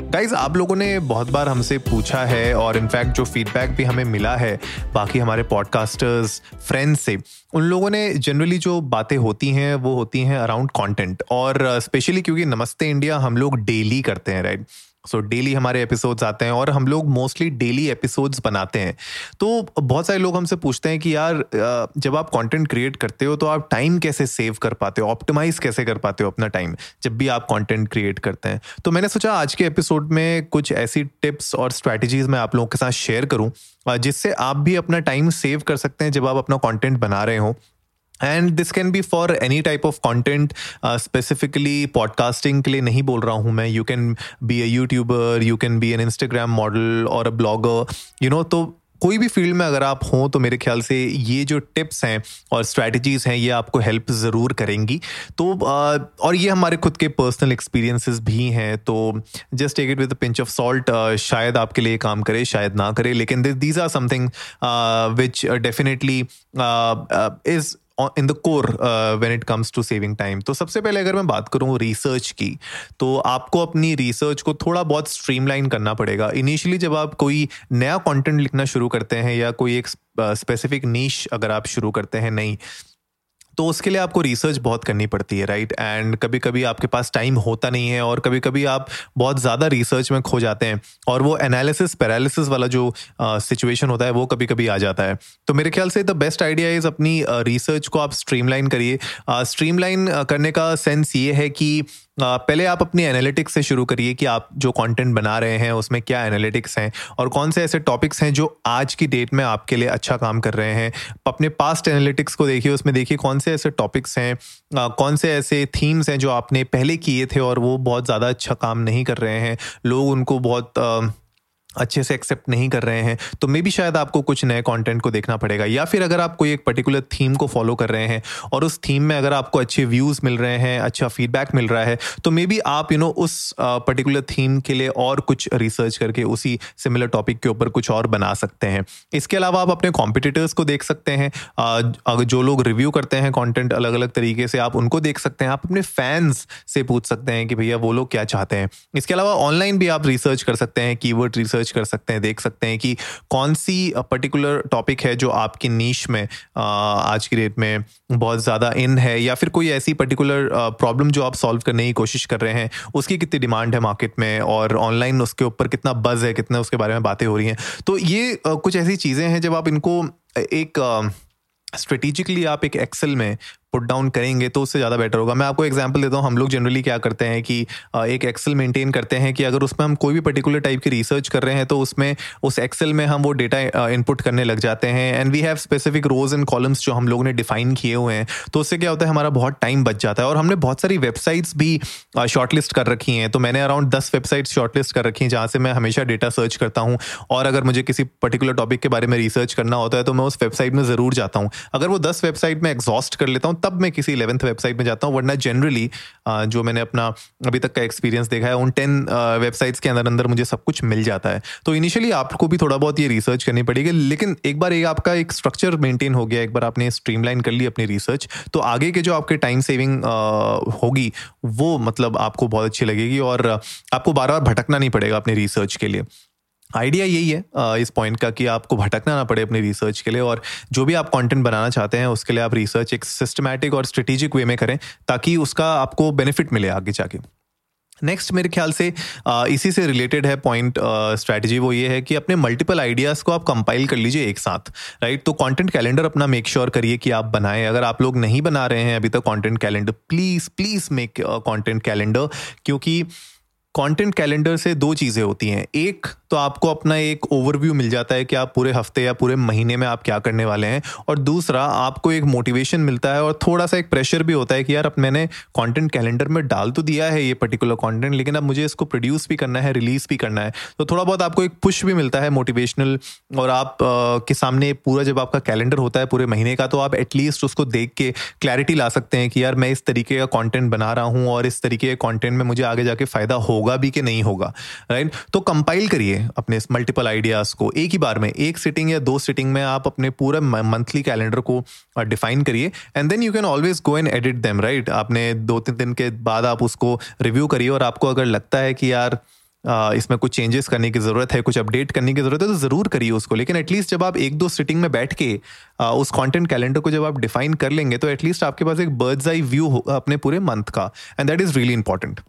Guys आप लोगों ने बहुत बार हमसे पूछा है और इनफैक्ट जो फीडबैक भी हमें मिला है बाकी हमारे पॉडकास्टर्स फ्रेंड्स से, उन लोगों ने जनरली जो बातें होती हैं, वो होती हैं अराउंड कंटेंट और स्पेशली क्योंकि नमस्ते इंडिया हम लोग डेली करते हैं राइट सो डेली हमारे एपिसोड्स आते हैं और हम लोग मोस्टली डेली एपिसोड्स बनाते हैं। तो बहुत सारे लोग हमसे पूछते हैं कि यार जब आप कंटेंट क्रिएट करते हो तो आप टाइम कैसे सेव कर पाते हो? ऑप्टिमाइज कैसे कर पाते हो अपना टाइम जब भी आप कंटेंट क्रिएट करते हैं? तो मैंने सोचा आज के एपिसोड में कुछ ऐसी टिप्स और स्ट्रैटेजीज मैं आप लोगों के साथ शेयर करूँ जिससे आप भी अपना टाइम सेव कर सकते हैं जब आप अपना कॉन्टेंट बना रहे हो। And this can be for any type of content specifically podcasting के लिए नहीं बोल रहा हूँ मैं। You can be a YouTuber you can be an Instagram model और अ ब्लॉगर यू नो तो कोई भी फ़ील्ड में अगर आप हों तो मेरे ख्याल से ये जो टिप्स हैं और स्ट्रैटेजीज हैं, ये आपको हेल्प ज़रूर करेंगी। तो और ये हमारे खुद के पर्सनल एक्सपीरियंसेस भी हैं तो just take it with pinch of salt शायद आपके लिए काम करे, शायद ना करे, लेकिन this these are something which definitely is in the core when it comes to saving time तो सबसे पहले अगर मैं बात करूँ रिसर्च की तो आपको अपनी रिसर्च को थोड़ा बहुत स्ट्रीमलाइन करना पड़ेगा। इनिशियली जब आप कोई नया कंटेंट लिखना शुरू करते हैं या कोई एक स्पेसिफिक नीच नीश अगर आप शुरू करते हैं नहीं तो उसके लिए आपको रिसर्च बहुत करनी पड़ती है राइट एंड कभी कभी आपके पास टाइम होता नहीं है और कभी कभी आप बहुत ज़्यादा रिसर्च में खो जाते हैं और वो एनालिसिस पैरालिसिस वाला जो सिचुएशन होता है, वो कभी कभी आ जाता है। तो मेरे ख्याल से द बेस्ट आइडिया इज़ अपनी रिसर्च को आप स्ट्रीमलाइन करिए। स्ट्रीमलाइन करने का सेंस ये है कि पहले आप अपनी एनालिटिक्स से शुरू करिए कि आप जो कंटेंट बना रहे हैं, उसमें क्या एनालिटिक्स हैं और कौन से ऐसे टॉपिक्स हैं जो आज की डेट में आपके लिए अच्छा काम कर रहे हैं। अपने पास्ट एनालिटिक्स को देखिए, उसमें देखिए कौन से ऐसे टॉपिक्स हैं कौन से ऐसे थीम्स हैं जो आपने पहले किए थे और वो बहुत ज़्यादा अच्छा काम नहीं कर रहे हैं। लोग उनको बहुत अच्छे से एक्सेप्ट नहीं कर रहे हैं तो मे बी शायद आपको कुछ नए कंटेंट को देखना पड़ेगा या फिर अगर आप कोई एक पर्टिकुलर थीम को फॉलो कर रहे हैं और उस थीम में अगर आपको अच्छे व्यूज़ मिल रहे हैं अच्छा फीडबैक मिल रहा है तो मे बी आप यू you नो know, उस पर्टिकुलर थीम के लिए और कुछ रिसर्च करके उसी सिमिलर टॉपिक के ऊपर कुछ और बना सकते हैं। इसके अलावा आप अपने कॉम्पिटिटर्स को देख सकते हैं अगर जो लोग रिव्यू करते हैं कॉन्टेंट अलग अलग तरीके से आप उनको देख सकते हैं आप अपने फैंस से पूछ सकते हैं कि भैया वो लोग क्या चाहते हैं। इसके अलावा ऑनलाइन भी आप रिसर्च कर सकते हैं कीवर्ड रिसर्च रिसर्च कर सकते हैं, देख सकते हैं कि कौन सी पर्टिकुलर टॉपिक है जो आपकी नीच में आज की डेट में बहुत ज़्यादा इन है या फिर कोई ऐसी पर्टिकुलर प्रॉब्लम जो आप सॉल्व करने की कोशिश कर रहे हैं, उसकी कितनी डिमांड है मार्केट में और ऑनलाइन उसके ऊपर कितना बज है, कितना उसके बारे में बातें हो रही हैं। तो ये कुछ ऐसी चीज़ें हैं जब आप इनको एक स्ट्रेटिजिकली आप एक एक्सेल में पुट डाउन करेंगे तो उससे ज़्यादा बेटर होगा। मैं आपको एग्ज़ाम्पल देता हूँ, हम लोग जनरली क्या करते हैं कि एक एक्सेल मेंटेन करते हैं कि अगर उसमें हम कोई भी पर्टिकुलर टाइप की रिसर्च कर रहे हैं तो उसमें, उस एक्सेल में हम वो डेटा इनपुट करने लग जाते हैं। And we have specific rows and columns जो हम लोग ने डिफाइन किए हुए हैं। तो उससे क्या होता है, हमारा बहुत टाइम बच जाता है। और हमने बहुत सारी वेबसाइट्स भी शॉर्टलिस्ट कर रखी हैं। तो मैंने अराउंड दस वेबसाइट्स शॉर्टलिस्ट कर रखी हैं, जहाँ से मैं हमेशा डेटा सर्च करता हूँ। और अगर मुझे किसी पर्टिकुलर टॉपिक के बारे में रिसर्च करना होता है तो मैं उस वेबसाइट में ज़रूर जाता हूँ। अगर वो दस वेबसाइट में एग्जॉस्ट कर लेता हूँ तब मैं किसी इलेवंथ वेबसाइट में जाता हूँ, वरना जनरली जो मैंने अपना अभी तक का एक्सपीरियंस देखा है, उन टेन वेबसाइट्स के अंदर अंदर मुझे सब कुछ मिल जाता है। तो इनिशियली आपको भी थोड़ा बहुत ये रिसर्च करनी पड़ेगी, लेकिन एक बार एक आपका एक स्ट्रक्चर मेंटेन हो गया, एक बार आपने स्ट्रीमलाइन कर ली अपनी रिसर्च तो आगे के जो आपके टाइम सेविंग होगी, वो मतलब आपको बहुत अच्छी लगेगी और आपको बार बार भटकना नहीं पड़ेगा अपने रिसर्च के लिए। आइडिया यही है इस पॉइंट का कि आपको भटकना ना पड़े अपनी रिसर्च के लिए और जो भी आप कंटेंट बनाना चाहते हैं, उसके लिए आप रिसर्च एक सिस्टमैटिक और स्ट्रेटेजिक वे में करें ताकि उसका आपको बेनिफिट मिले आगे जाके। नेक्स्ट मेरे ख्याल से इसी से रिलेटेड है पॉइंट स्ट्रैटेजी वो ये है कि अपने मल्टीपल आइडियाज़ को आप कंपाइल कर लीजिए एक साथ राइट तो कंटेंट कैलेंडर अपना मेक श्योर करिए कि आप बनाएँ। अगर आप लोग नहीं बना रहे हैं अभी तक content calendar please please make content calendar क्योंकि कंटेंट कैलेंडर से दो चीज़ें होती हैं। एक तो आपको अपना एक ओवरव्यू मिल जाता है कि आप पूरे हफ़्ते या पूरे महीने में आप क्या करने वाले हैं। और दूसरा, आपको एक मोटिवेशन मिलता है और थोड़ा सा एक प्रेशर भी होता है कि यार, अब मैंने कंटेंट कैलेंडर में डाल तो दिया है ये पर्टिकुलर कंटेंट लेकिन अब मुझे इसको प्रोड्यूस भी करना है रिलीज़ भी करना है। तो थोड़ा बहुत आपको एक पुश भी मिलता है मोटिवेशनल और आप के सामने पूरा जब आपका कैलेंडर होता है पूरे महीने का तो आप एटलीस्ट उसको देख के क्लैरिटी ला सकते हैं कि यार, मैं इस तरीके का कंटेंट बना रहा हूँ और इस तरीके के कंटेंट में मुझे आगे जाके फ़ायदा होगा भी कि नहीं होगा राइट तो कंपाइल करिए। अपने मल्टीपल आइडियाज़ को एक ही बार में, एक सिटिंग या दो सिटिंग में आप अपने पूरे मंथली कैलेंडर को डिफाइन करिए। And then you can always go and edit them right आपने दो तीन दिन के बाद आप उसको रिव्यू करिए और आपको अगर लगता है कि यार इसमें कुछ चेंजेस करने की ज़रूरत है, कुछ अपडेट करने की ज़रूरत है तो ज़रूर करिए उसको। लेकिन एटलीस्ट जब आप एक दो सिटिंग में बैठ के उस कंटेंट कैलेंडर को जब आप डिफाइन कर लेंगे तो एटलीस्ट आपके पास एक बर्ड्स आई व्यू हो, अपने पूरे मंथ का। And that is really important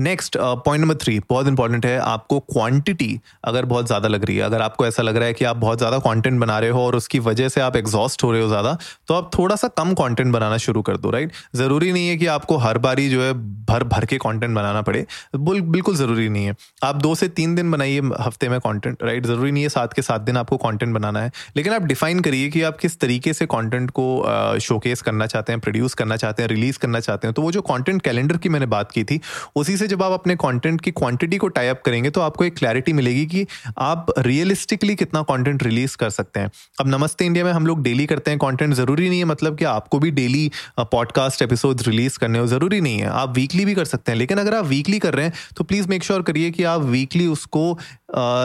next point number three बहुत इंपॉर्टेंट है, आपको क्वांटिटी अगर बहुत ज़्यादा लग रही है, अगर आपको ऐसा लग रहा है कि आप बहुत ज़्यादा कंटेंट बना रहे हो और उसकी वजह से आप एग्जॉस्ट हो रहे हो ज़्यादा तो आप थोड़ा सा कम कंटेंट बनाना शुरू कर दो राइट ज़रूरी नहीं है कि आपको हर बारी जो है भर भर के कॉन्टेंट बनाना पड़े बिल्कुल ज़रूरी नहीं है। आप दो से तीन दिन बनाइए हफ़्ते में कॉन्टेंट राइट ज़रूरी नहीं है सात के सात दिन आपको कॉन्टेंट बनाना है, लेकिन आप डिफाइन करिए कि आप किस तरीके से कॉन्टेंट को शोकेस करना चाहते हैं प्रोड्यूस करना चाहते हैं रिलीज़ करना चाहते हैं। तो वो जो कॉन्टेंट कैलेंडर की मैंने बात की थी उसी से जब आप अपने कंटेंट की क्वांटिटी को टाइप करेंगे तो आपको एक क्लैरिटी मिलेगी कि आप रियलिस्टिकली कितना कंटेंट रिलीज़ कर सकते हैं। अब नमस्ते इंडिया में हम लोग डेली करते हैं कंटेंट ज़रूरी नहीं है मतलब कि आपको भी डेली पॉडकास्ट एपिसोड रिलीज़ करने हो ज़रूरी नहीं है। आप वीकली भी कर सकते हैं लेकिन अगर आप वीकली कर रहे हैं तो प्लीज़ मेक श्योर करिए कि आप वीकली उसको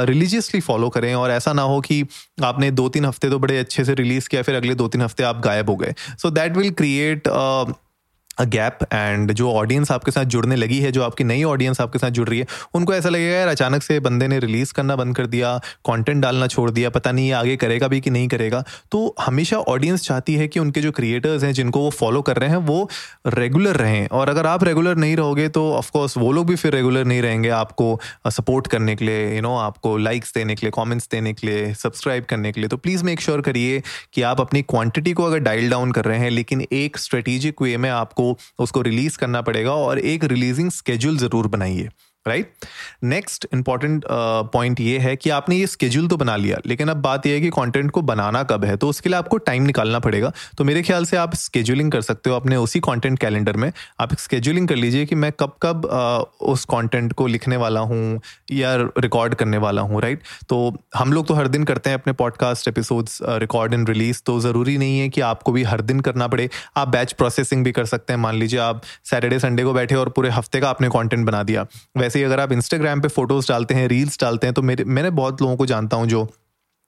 रिलीजियसली uh, फॉलो करें और ऐसा ना हो कि आपने दो तीन हफ़्ते तो बड़े अच्छे से रिलीज़ किया फिर अगले दो तीन हफ़्ते आप गायब हो गए। So that will create a gap and जो ऑडियंस आपके साथ जुड़ने लगी है, जो आपकी नई ऑडियंस आपके साथ जुड़ रही है, उनको ऐसा लगेगा, यार, अचानक से बंदे ने रिलीज़ करना बंद कर दिया कंटेंट डालना छोड़ दिया, पता नहीं ये आगे करेगा भी कि नहीं करेगा। तो हमेशा ऑडियंस चाहती है कि उनके जो क्रिएटर्स हैं, जिनको वो फॉलो कर रहे हैं, वो रेगुलर रहें। और अगर आप रेगुलर नहीं रहोगे तो ऑफकोर्स वो लोग भी फिर रेगुलर नहीं रहेंगे आपको सपोर्ट करने के लिए यू नो आपको लाइक्स देने के लिए कॉमेंट्स देने के लिए सब्सक्राइब करने के लिए। तो प्लीज़ मेक श्योर करिए कि आप अपनी क्वांटिटी को अगर डायल डाउन कर रहे हैं, लेकिन एक स्ट्रेटेजिक वे में आपको उसको रिलीज़ करना पड़ेगा और एक रिलीजिंग स्केड्यूल ज़रूर बनाइए। राइट नेक्स्ट इंपॉर्टेंट पॉइंट ये है कि आपने ये स्केड्यूल तो बना लिया लेकिन अब बात यह है कि कंटेंट को बनाना कब है तो उसके लिए आपको टाइम निकालना पड़ेगा। तो मेरे ख्याल से आप स्केड्यूलिंग कर सकते हो अपने उसी कंटेंट कैलेंडर में। आप स्केड्यूलिंग कर लीजिए कि मैं कब कब uh, उस कंटेंट को लिखने वाला हूँ या रिकॉर्ड करने वाला हूँ राइट तो हम लोग तो हर दिन करते हैं अपने podcast episodes record and release तो ज़रूरी नहीं है कि आपको भी हर दिन करना पड़े। आप बैच प्रोसेसिंग भी कर सकते हैं। मान लीजिए आप सैटरडे संडे को बैठे और पूरे हफ़्ते का आपने कॉन्टेंट बना दिया। वैसे ही अगर आप इंस्टाग्राम पे फ़ोटोज़ डालते हैं रील्स डालते हैं तो मेरे, मैंने बहुत लोगों को जानता हूँ जो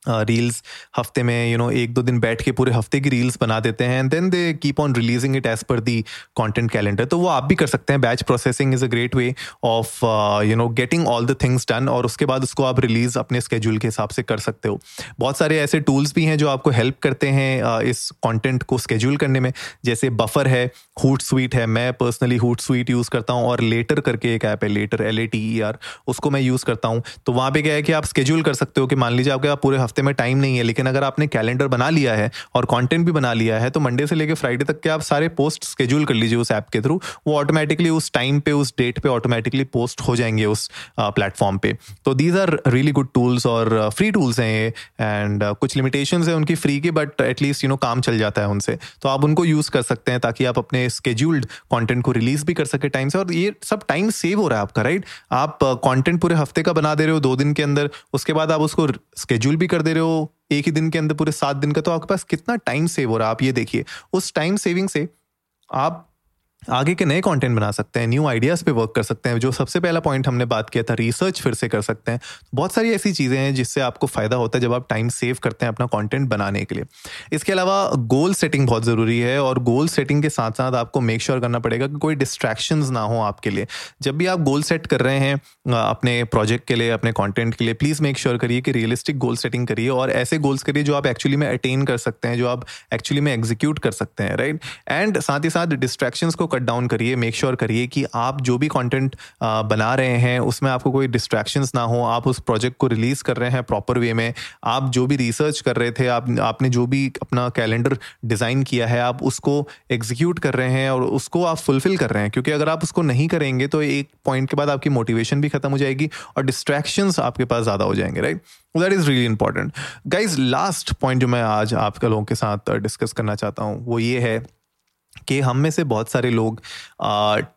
रील्स हफ़्ते में यू नो एक दो दिन बैठ के पूरे हफ़्ते की रील्स बना देते हैं and then they keep on releasing it as per the content calendar तो वो आप भी कर सकते हैं batch processing is a great way of you know getting all the things done और उसके बाद उसको आप रिलीज़ अपने स्केड्यूल के हिसाब से कर सकते हो। बहुत सारे ऐसे टूल्स भी हैं जो आपको हेल्प करते हैं इस कॉन्टेंट को स्केड्यूल करने में। जैसे बफर है हुट स्वीट है, मैं पर्सनली हुट स्वीट यूज़ करता हूँ और लेटर करके एक ऐप है letter L A T E R उसको मैं यूज़ करता हूँ। तो वहाँ पे क्या है कि आप स्केड्यूल कर सकते हो कि मान लीजिए आपके आप पूरे हफ़्ते में टाइम नहीं है, लेकिन अगर आपने कैलेंडर बना लिया है और कंटेंट भी बना लिया है तो मंडे से लेकर फ्राइडे तक के आप सारे पोस्ट स्केड्यूल कर लीजिए उस ऐप के थ्रू वो ऑटोमेटिकली उस टाइम पे, उस डेट पे ऑटोमेटिकली पोस्ट हो जाएँगे उस प्लेटफॉर्म पे। तो these are really good tools और फ्री टूल्स हैं ये एंड कुछ लिमिटेशन है उनकी फ्री की बट एटलीस्ट यू नो काम चल जाता है उनसे। तो आप उनको यूज़ कर सकते हैं ताकि आप अपने स्केड्यूल्ड कॉन्टेंट को रिलीज़ भी कर सके टाइम से। और ये सब टाइम सेव हो रहा है आपका राइट आप कॉन्टेंट पूरे हफ़्ते का बना दे रहे हो, दो दिन के अंदर, उसके बाद आप उसको स्केड्यूल भी कर दे रहे हो, एक ही दिन के अंदर, पूरे सात दिन का तो आपके पास कितना टाइम सेव हो रहा है? आप ये देखिए, उस टाइम सेविंग से आप आगे के नए कंटेंट बना सकते हैं न्यू आइडियाज़ पे वर्क कर सकते हैं, जो सबसे पहला पॉइंट हमने बात किया था रिसर्च फिर से कर सकते हैं। बहुत सारी ऐसी चीज़ें हैं जिससे आपको फ़ायदा होता है जब आप टाइम सेव करते हैं अपना कंटेंट बनाने के लिए। इसके अलावा गोल सेटिंग बहुत ज़रूरी है और गोल सेटिंग के साथ साथ आपको मेक श्योर sure करना पड़ेगा कि कोई डिस्ट्रैक्शन ना हो आपके लिए। जब भी आप गोल सेट कर रहे हैं अपने प्रोजेक्ट के लिए, अपने कॉन्टेंट के लिए प्लीज़ मेक श्योर करिए कि रियलिस्टिक गोल सेटिंग करिए और ऐसे गोल्स करिए जो आप एक्चुअली में अटेन कर सकते हैं, जो आप एक्चुअली में एग्जीक्यूट कर सकते हैं राइट एंड साथ ही साथ डिस्ट्रैक्शन को कट डाउन करिए मेक श्योर करिए कि आप जो भी कंटेंट बना रहे हैं, उसमें आपको कोई डिस्ट्रैक्शंस ना हो, आप उस प्रोजेक्ट को रिलीज़ कर रहे हैं प्रॉपर वे में, आप जो भी रिसर्च कर रहे थे, आप, आपने जो भी अपना कैलेंडर डिज़ाइन किया है, आप उसको एग्जीक्यूट कर रहे हैं और उसको आप फुलफिल कर रहे हैं, क्योंकि अगर आप उसको नहीं करेंगे तो एक पॉइंट के बाद आपकी मोटिवेशन भी खत्म हो जाएगी और डिस्ट्रैक्शंस आपके पास ज़्यादा हो जाएँगे right that is really important guys last point जो मैं आज आपके लोगों के साथ डिस्कस करना चाहता हूँ, वो ये है कि हम में से बहुत सारे लोग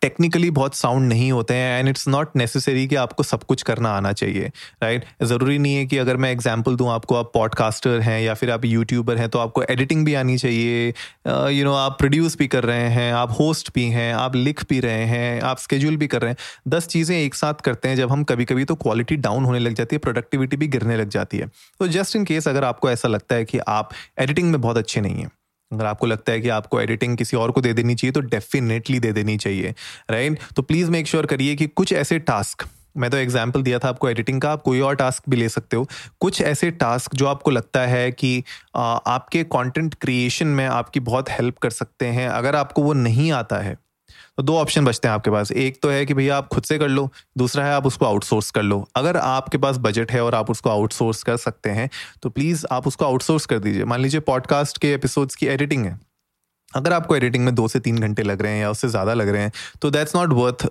टेक्निकली बहुत साउंड नहीं होते हैं एंड इट्स नॉट नेसेसरी कि आपको सब कुछ करना आना चाहिए राइट right? ज़रूरी नहीं है कि अगर मैं एग्ज़ाम्पल दूँ आपको आप पॉडकास्टर हैं या फिर आप यूट्यूबर हैं तो आपको एडिटिंग भी आनी चाहिए you uh, know you know, आप प्रोड्यूस भी कर रहे हैं आप होस्ट भी हैं आप लिख भी रहे हैं आप स्केड्यूल भी कर रहे हैं दस चीज़ें एक साथ करते हैं जब हम कभी कभी तो क्वालिटी डाउन होने लग जाती है प्रोडक्टिविटी भी गिरने लग जाती है तो जस्ट इन केस अगर आपको ऐसा लगता है कि आप एडिटिंग में बहुत अच्छे नहीं हैं अगर आपको लगता है कि आपको एडिटिंग किसी और को दे देनी चाहिए तो डेफिनेटली दे देनी चाहिए राइट right? तो प्लीज़ मेक श्योर करिए कि कुछ ऐसे टास्क मैं तो एग्ज़ाम्पल दिया था आपको एडिटिंग का, आप कोई और टास्क भी ले सकते हो कुछ ऐसे टास्क जो आपको लगता है कि आपके कंटेंट क्रिएशन में आपकी बहुत हेल्प कर सकते हैं, अगर आपको वो नहीं आता है तो दो ऑप्शन बचते हैं आपके पास। एक तो है कि भैया आप खुद से कर लो, दूसरा है आप उसको आउटसोर्स कर लो। अगर आपके पास बजट है और आप उसको आउटसोर्स कर सकते हैं तो प्लीज़ आप उसको आउटसोर्स कर दीजिए। मान लीजिए पॉडकास्ट के एपिसोड्स की एडिटिंग है। अगर आपको एडिटिंग में दो से तीन घंटे लग रहे हैं या उससे ज़्यादा लग रहे हैं तो that's not worth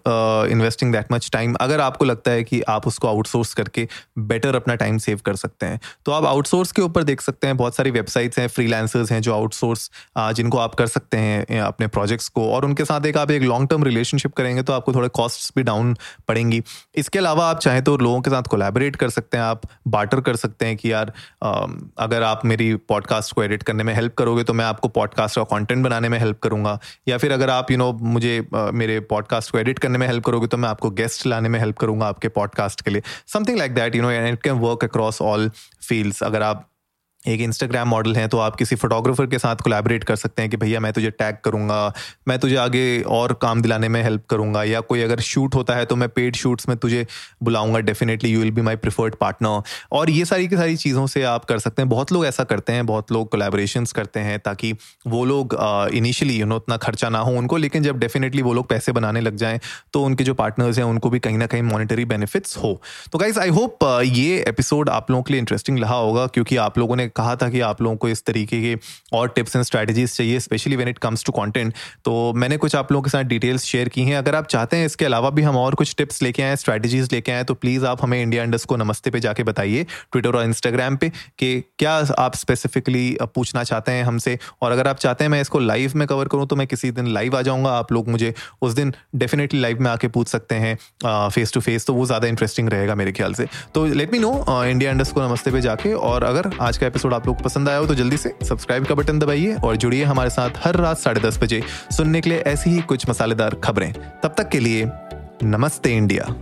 investing that much time अगर आपको लगता है कि आप उसको आउटसोर्स करके बेटर अपना टाइम सेव कर सकते हैं तो आप आउटसोर्स के ऊपर देख सकते हैं। बहुत सारी वेबसाइट्स हैं फ्रीलांसर्स हैं जो आउटसोर्स uh, जिनको आप कर सकते हैं अपने प्रोजेक्ट्स को। और उनके साथ एक आप एक लॉन्ग टर्म रिलेशनशिप करेंगे तो आपको थोड़े कॉस्ट भी डाउन पड़ेंगी। इसके अलावा आप चाहें तो लोगों के साथ कोलेबरेट कर सकते हैं आप बाटर कर सकते हैं कि यार uh, अगर आप मेरी पॉडकास्ट को एडिट करने में हेल्प करोगे तो मैं आपको पॉडकास्ट का कॉन्टेंट बनाने में हेल्प करूँगा या फिर अगर आप यू you नो know, मुझे uh, मेरे पॉडकास्ट को एडिट करने में हेल्प करोगे तो मैं आपको गेस्ट लाने में हेल्प करूँगा आपके पॉडकास्ट के लिए। Something like that you know and it can work across all fields अगर आप एक इंस्टाग्राम मॉडल है तो आप किसी फोटोग्राफर के साथ कोलैबोरेट कर सकते हैं कि भैया मैं तुझे टैग करूँगा, मैं तुझे आगे और काम दिलाने में हेल्प करूँगा, या कोई अगर शूट होता है तो मैं पेड शूट्स में तुझे बुलाऊँगा definitely you will be my preferred partner और ये सारी की सारी चीज़ों से आप कर सकते हैं। बहुत लोग ऐसा करते हैं, बहुत लोग कोलेबोरेशन करते हैं ताकि वो लोग इनिशियली यू नो उतना खर्चा ना हो उनको, लेकिन जब डेफिनेटली वो लोग पैसे बनाने लग जाएँ तो उनके जो पार्टनर्स हैं, उनको भी कहीं ना कहीं मॉनिटरी बेनिफिट्स हो। तो गाइज़ आई होप ये एपिसोड आप लोगों के लिए इंटरेस्टिंग रहा होगा, क्योंकि आप लोगों ने कहा था कि आप लोगों को इस तरीके के और टिप्स एंड स्ट्रैटेजीज चाहिए specially when it comes to content तो मैंने कुछ आप लोगों के साथ डिटेल्स शेयर की हैं। अगर आप चाहते हैं इसके अलावा भी हम और कुछ टिप्स लेके आए स्ट्रैटेजीज लेके आए तो प्लीज़ आप हमें इंडिया इंडस को नमस्ते पे जाके बताइए। ट्विटर और इंस्टाग्राम पे कि क्या आप स्पेसिफिकली पूछना चाहते हैं हमसे। और अगर आप चाहते हैं मैं इसको लाइव में कवर करूँ तो मैं किसी दिन लाइव आ जाऊँगा। आप लोग मुझे उस दिन डेफिनेटली लाइव में आके पूछ सकते हैं फेस टू फेस तो वो ज़्यादा इंटरेस्टिंग रहेगा मेरे ख्याल से। तो let me know India Indus को नमस्ते पे जाके। और अगर आज का एपिसोड आप लोग को पसंद आया हो तो जल्दी से सब्सक्राइब का बटन दबाइए और जुड़िए हमारे साथ हर रात साढ़े दस बजे सुनने के लिए ऐसी ही कुछ मसालेदार खबरें। तब तक के लिए नमस्ते इंडिया।